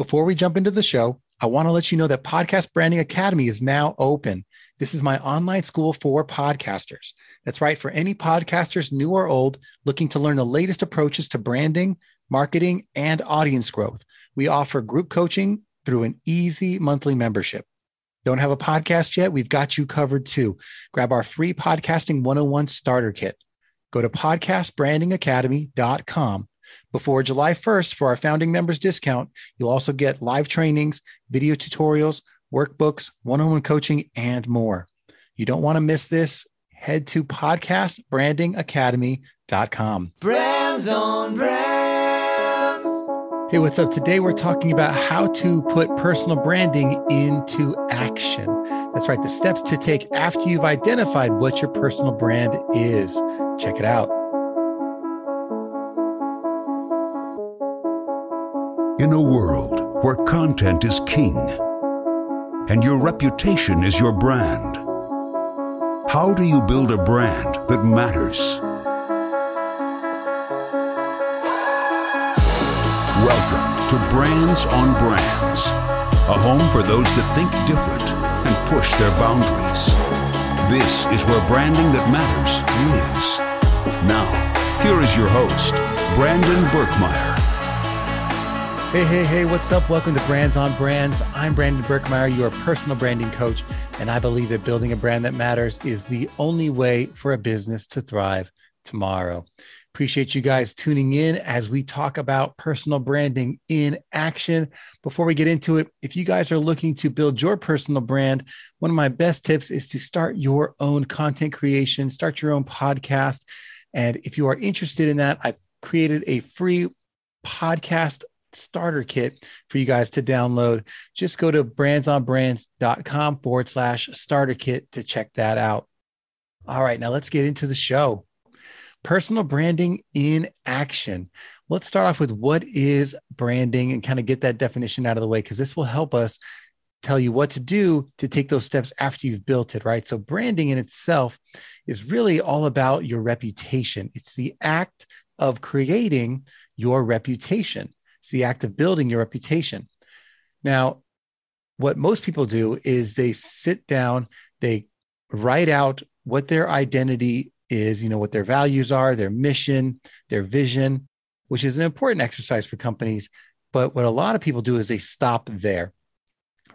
Before we jump into the show, I want to let you know that Podcast Branding Academy is now open. This is my online school for podcasters. That's right, for any podcasters, new or old, looking to learn the latest approaches to branding, marketing, and audience growth. We offer group coaching through an easy monthly membership. Don't have a podcast yet? We've got you covered too. Grab our free podcasting 101 starter kit. Go to podcastbrandingacademy.com before July 1st, for our founding members discount, you'll also get live trainings, video tutorials, workbooks, one on one coaching, and more. You don't want to miss this. Head to podcastbrandingacademy.com. Brands on brands. Hey, what's up? Today we're talking about how to put personal branding into action. That's right, the steps to take after you've identified what your personal brand is. Check it out. In a world where content is king and your reputation is your brand, how do you build a brand that matters? Welcome to Brands on Brands, a home for those that think different and push their boundaries. This is where branding that matters lives. Now, here is your host, Brandon Birkmeyer. Hey, hey, hey, what's up? Welcome to Brands on Brands. I'm Brandon Birkmeyer, your personal branding coach, and I believe that building a brand that matters is the only way for a business to thrive tomorrow. Appreciate you guys tuning in as we talk about personal branding in action. Before we get into it, if you guys are looking to build your personal brand, one of my best tips is to start your own content creation, start your own podcast. And if you are interested in that, I've created a free podcast starter kit for you guys to download. Just go to brandsonbrands.com forward slash starter kit to check that out. All right, now let's get into the show. Personal branding in action. Let's start off with what is branding and kind of get that definition out of the way because this will help us tell you what to do to take those steps after you've built it, right? So, branding in itself is really all about your reputation. It's the act of creating your reputation. It's the act of building your reputation. Now, what most people do is they sit down, they write out what their identity is, you know, what their values are, their mission, their vision, which is an important exercise for companies. But what a lot of people do is they stop there,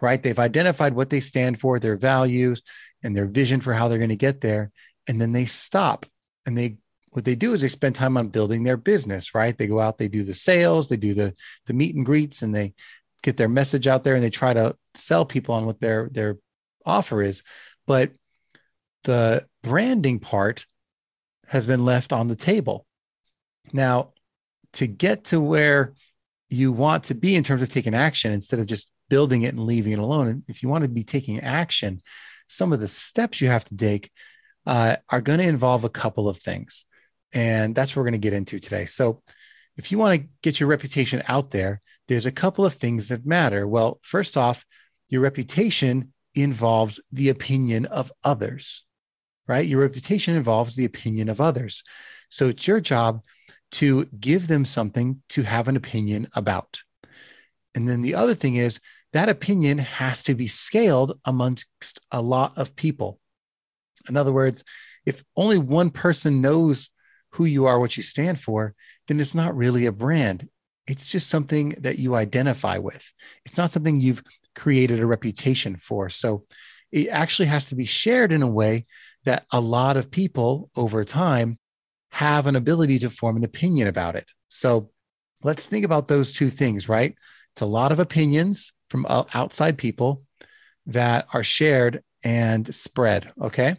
right? They've identified what they stand for, their values, and their vision for how they're going to get there. And then they stop and they what they do is they spend time on building their business, right? They go out, they do the sales, they do the the meet and greets, and they get their message out there, and they try to sell people on what their their offer is. But the branding part has been left on the table. Now, to get to where you want to be in terms of taking action instead of just building it and leaving it alone, and if you want to be taking action, some of the steps you have to take uh, are going to involve a couple of things. And that's what we're going to get into today. So, if you want to get your reputation out there, there's a couple of things that matter. Well, first off, your reputation involves the opinion of others, right? Your reputation involves the opinion of others. So, it's your job to give them something to have an opinion about. And then the other thing is that opinion has to be scaled amongst a lot of people. In other words, if only one person knows who you are, what you stand for, then it's not really a brand. It's just something that you identify with. It's not something you've created a reputation for. So it actually has to be shared in a way that a lot of people over time have an ability to form an opinion about it. So let's think about those two things, right? It's a lot of opinions from outside people that are shared and spread. Okay.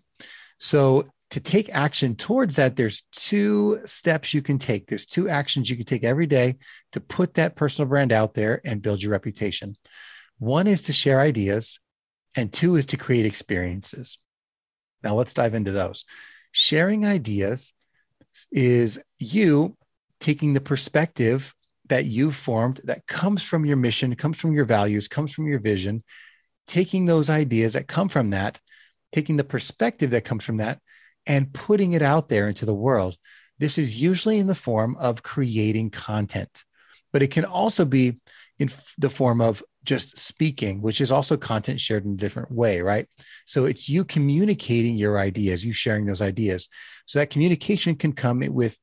So to take action towards that, there's two steps you can take. There's two actions you can take every day to put that personal brand out there and build your reputation. One is to share ideas, and two is to create experiences. Now, let's dive into those. Sharing ideas is you taking the perspective that you've formed that comes from your mission, comes from your values, comes from your vision, taking those ideas that come from that, taking the perspective that comes from that, and putting it out there into the world. This is usually in the form of creating content, but it can also be in the form of just speaking, which is also content shared in a different way, right? So it's you communicating your ideas, you sharing those ideas. So that communication can come with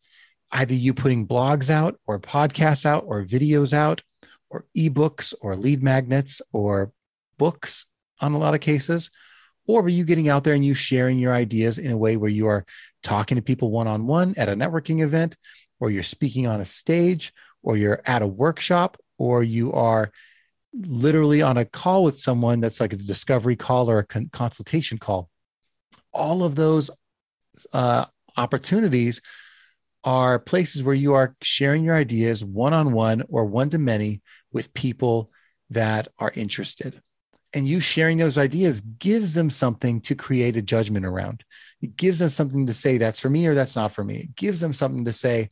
either you putting blogs out or podcasts out or videos out or ebooks or lead magnets or books on a lot of cases or are you getting out there and you sharing your ideas in a way where you are talking to people one on one at a networking event or you're speaking on a stage or you're at a workshop or you are literally on a call with someone that's like a discovery call or a con- consultation call all of those uh, opportunities are places where you are sharing your ideas one on one or one to many with people that are interested. And you sharing those ideas gives them something to create a judgment around. It gives them something to say, that's for me or that's not for me. It gives them something to say,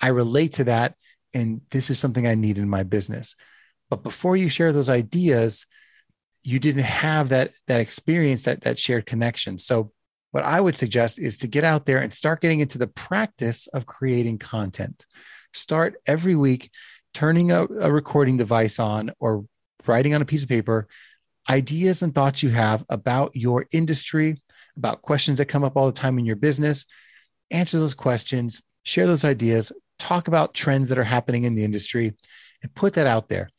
I relate to that. And this is something I need in my business. But before you share those ideas, you didn't have that, that experience, that, that shared connection. So what I would suggest is to get out there and start getting into the practice of creating content. Start every week turning a, a, recording device on or writing on a piece of paper ideas and thoughts you have about your industry, about questions that come up all the time in your business. Answer those questions, share those ideas, talk about trends that are happening in the industry, and put that out there.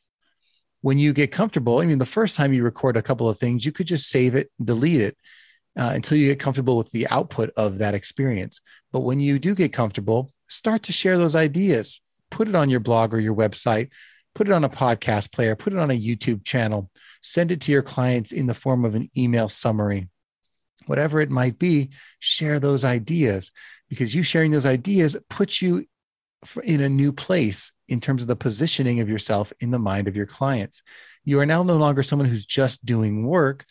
When you get comfortable, I mean, the first time you record a couple of things, you could just save it, delete it uh, until you get comfortable with the output of that experience. But when you do get comfortable, start to share those ideas. Put it on your blog or your website, put it on a podcast player, put it on a YouTube channel, send it to your clients in the form of an email summary. Whatever it might be, share those ideas because you sharing those ideas puts you in a new place in terms of the positioning of yourself in the mind of your clients. You are now no longer someone who's just doing work,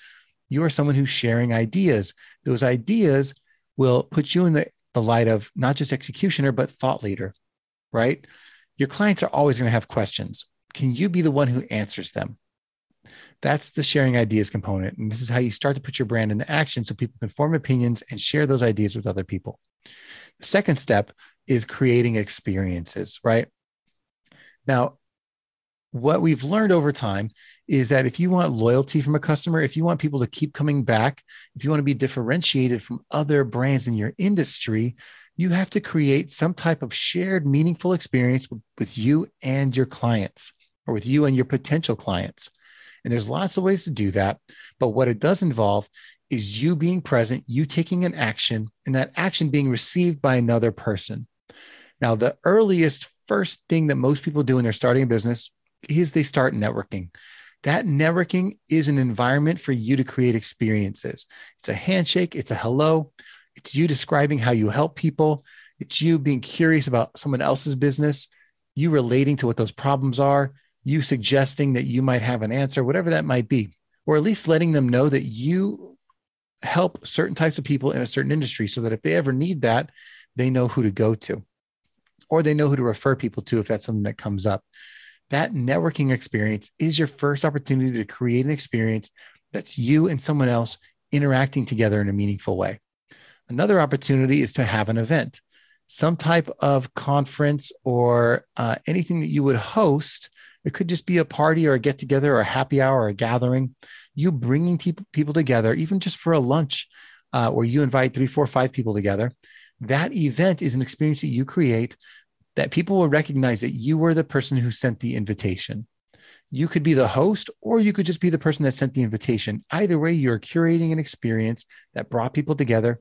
you are someone who's sharing ideas. Those ideas will put you in the, the light of not just executioner, but thought leader, right? Your clients are always going to have questions. Can you be the one who answers them? That's the sharing ideas component. And this is how you start to put your brand into action so people can form opinions and share those ideas with other people. The second step is creating experiences, right? Now, what we've learned over time is that if you want loyalty from a customer, if you want people to keep coming back, if you want to be differentiated from other brands in your industry, you have to create some type of shared meaningful experience with you and your clients or with you and your potential clients. And there's lots of ways to do that. But what it does involve is you being present, you taking an action, and that action being received by another person. Now, the earliest first thing that most people do when they're starting a business is they start networking. That networking is an environment for you to create experiences. It's a handshake, it's a hello, it's you describing how you help people, it's you being curious about someone else's business, you relating to what those problems are, you suggesting that you might have an answer, whatever that might be, or at least letting them know that you help certain types of people in a certain industry so that if they ever need that, they know who to go to or they know who to refer people to if that's something that comes up that networking experience is your first opportunity to create an experience that's you and someone else interacting together in a meaningful way. Another opportunity is to have an event, some type of conference or uh, anything that you would host. It could just be a party or a get together or a happy hour or a gathering. You bringing te- people together, even just for a lunch, uh, where you invite three, four, five people together. That event is an experience that you create that people will recognize that you were the person who sent the invitation. You could be the host, or you could just be the person that sent the invitation. Either way, you're curating an experience that brought people together.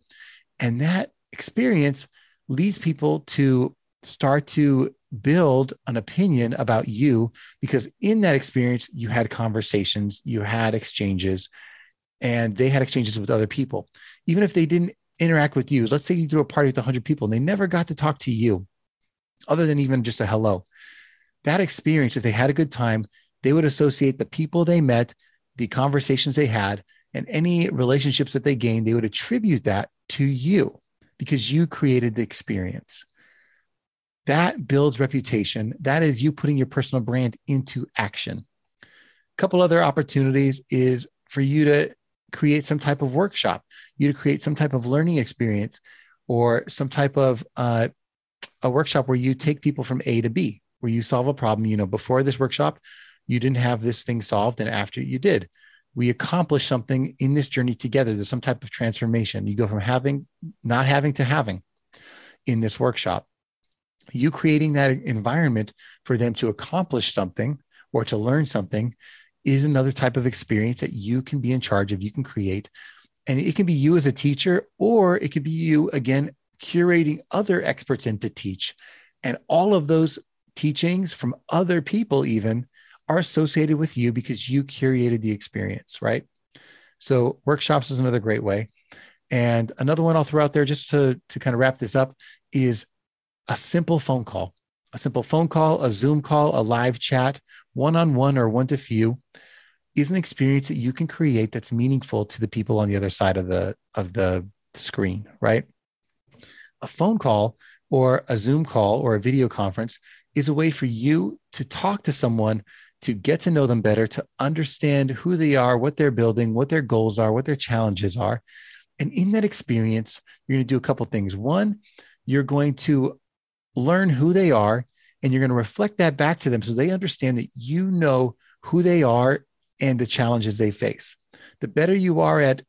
And that experience leads people to start to build an opinion about you because in that experience, you had conversations, you had exchanges, and they had exchanges with other people. Even if they didn't interact with you, let's say you threw a party with 100 people and they never got to talk to you other than even just a hello. That experience, if they had a good time, they would associate the people they met, the conversations they had, and any relationships that they gained, they would attribute that to you because you created the experience. That builds reputation. That is you putting your personal brand into action. A couple other opportunities is for you to create some type of workshop, you to create some type of learning experience or some type of uh, a workshop where you take people from A to B, where you solve a problem. You know, before this workshop, you didn't have this thing solved. And after you did, we accomplished something in this journey together. There's some type of transformation. You go from having, not having to having in this workshop. You creating that environment for them to accomplish something or to learn something is another type of experience that you can be in charge of, you can create. And it can be you as a teacher, or it could be you, again, curating other experts in to teach. And all of those teachings from other people, even, are associated with you because you curated the experience, right? So, workshops is another great way. And another one I'll throw out there just to, to kind of wrap this up is a simple phone call. A simple phone call, a Zoom call, a live chat, one on one or one to few is an experience that you can create that's meaningful to the people on the other side of the of the screen, right? A phone call or a Zoom call or a video conference is a way for you to talk to someone to get to know them better, to understand who they are, what they're building, what their goals are, what their challenges are. And in that experience, you're going to do a couple things. One, you're going to learn who they are and you're going to reflect that back to them so they understand that you know who they are and the challenges they face. The better you are at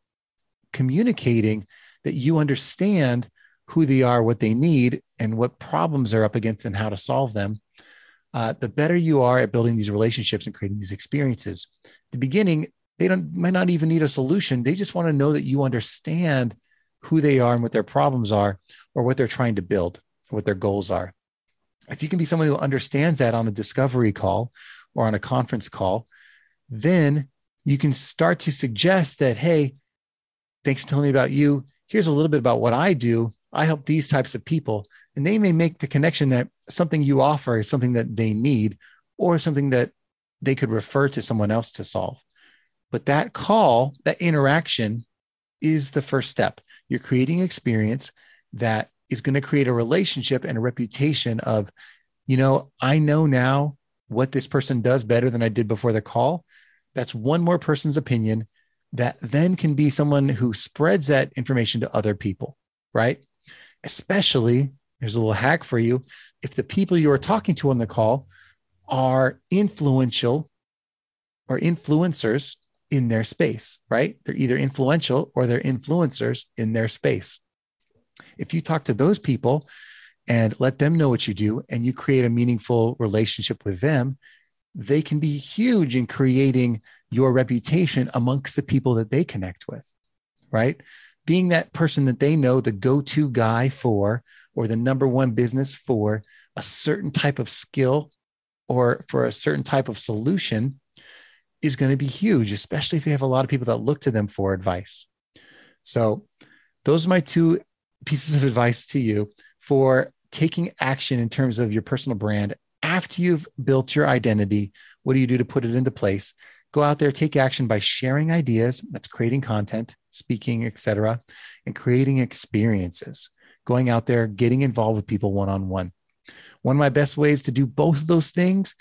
communicating that you understand who they are, what they need, and what problems they're up against and how to solve them, uh, the better you are at building these relationships and creating these experiences. The beginning, they don't might not even need a solution. They just want to know that you understand who they are and what their problems are, or what they're trying to build, what their goals are. If you can be someone who understands that on a discovery call or on a conference call, then you can start to suggest that, hey, thanks for telling me about you. Here's a little bit about what I do. I help these types of people. And they may make the connection that something you offer is something that they need or something that they could refer to someone else to solve. But that call, that interaction is the first step. You're creating experience that is going to create a relationship and a reputation of, you know, I know now what this person does better than I did before the call. That's one more person's opinion that then can be someone who spreads that information to other people, right? Especially, here's a little hack for you. If the people you are talking to on the call are influential or influencers in their space, right? They're either influential or they're influencers in their space. If you talk to those people and let them know what you do and you create a meaningful relationship with them, they can be huge in creating your reputation amongst the people that they connect with, right? Being that person that they know, the go to guy for, or the number one business for a certain type of skill or for a certain type of solution is going to be huge, especially if they have a lot of people that look to them for advice. So, those are my two pieces of advice to you for taking action in terms of your personal brand after you've built your identity, what do you do to put it into place? Go out there, take action by sharing ideas, that's creating content, speaking, etc., and creating experiences. Going out there, getting involved with people one on one. One of my best ways to do both of those things,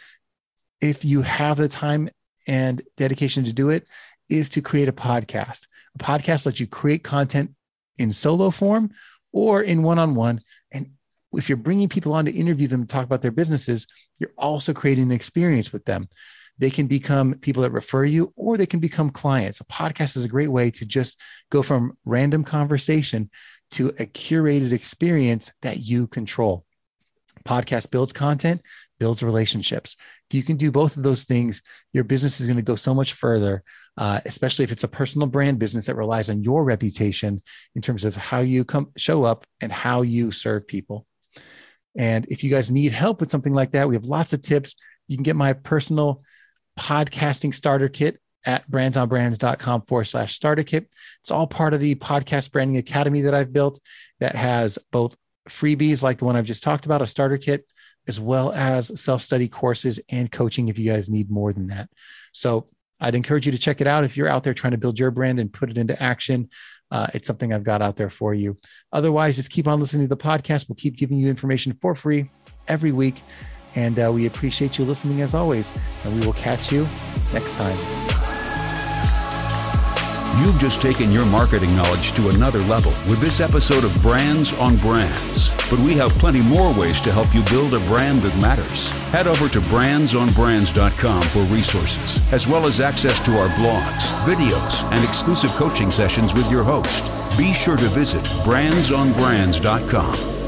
if you have the time and dedication to do it, is to create a podcast. A podcast lets you create content in solo form or in one on one and if you're bringing people on to interview them, talk about their businesses, you're also creating an experience with them. They can become people that refer you or they can become clients. A podcast is a great way to just go from random conversation to a curated experience that you control. Podcast builds content, builds relationships. If you can do both of those things, your business is going to go so much further, uh, especially if it's a personal brand business that relies on your reputation in terms of how you come show up and how you serve people. And if you guys need help with something like that, we have lots of tips. You can get my personal podcasting starter kit at brandsonbrands.com forward slash starter kit. It's all part of the podcast branding academy that I've built that has both freebies like the one I've just talked about, a starter kit, as well as self study courses and coaching if you guys need more than that. So I'd encourage you to check it out if you're out there trying to build your brand and put it into action uh, it's something I've got out there for you. Otherwise, just keep on listening to the podcast. We'll keep giving you information for free every week. And uh, we appreciate you listening as always. And we will catch you next time. You've just taken your marketing knowledge to another level with this episode of Brands on Brands. but we have plenty more ways to help you build a brand that matters. Head over to brandsonbrands.com for resources, as well as access to our blogs, videos, and exclusive coaching sessions with your host. Be sure to visit brandsonbrands.com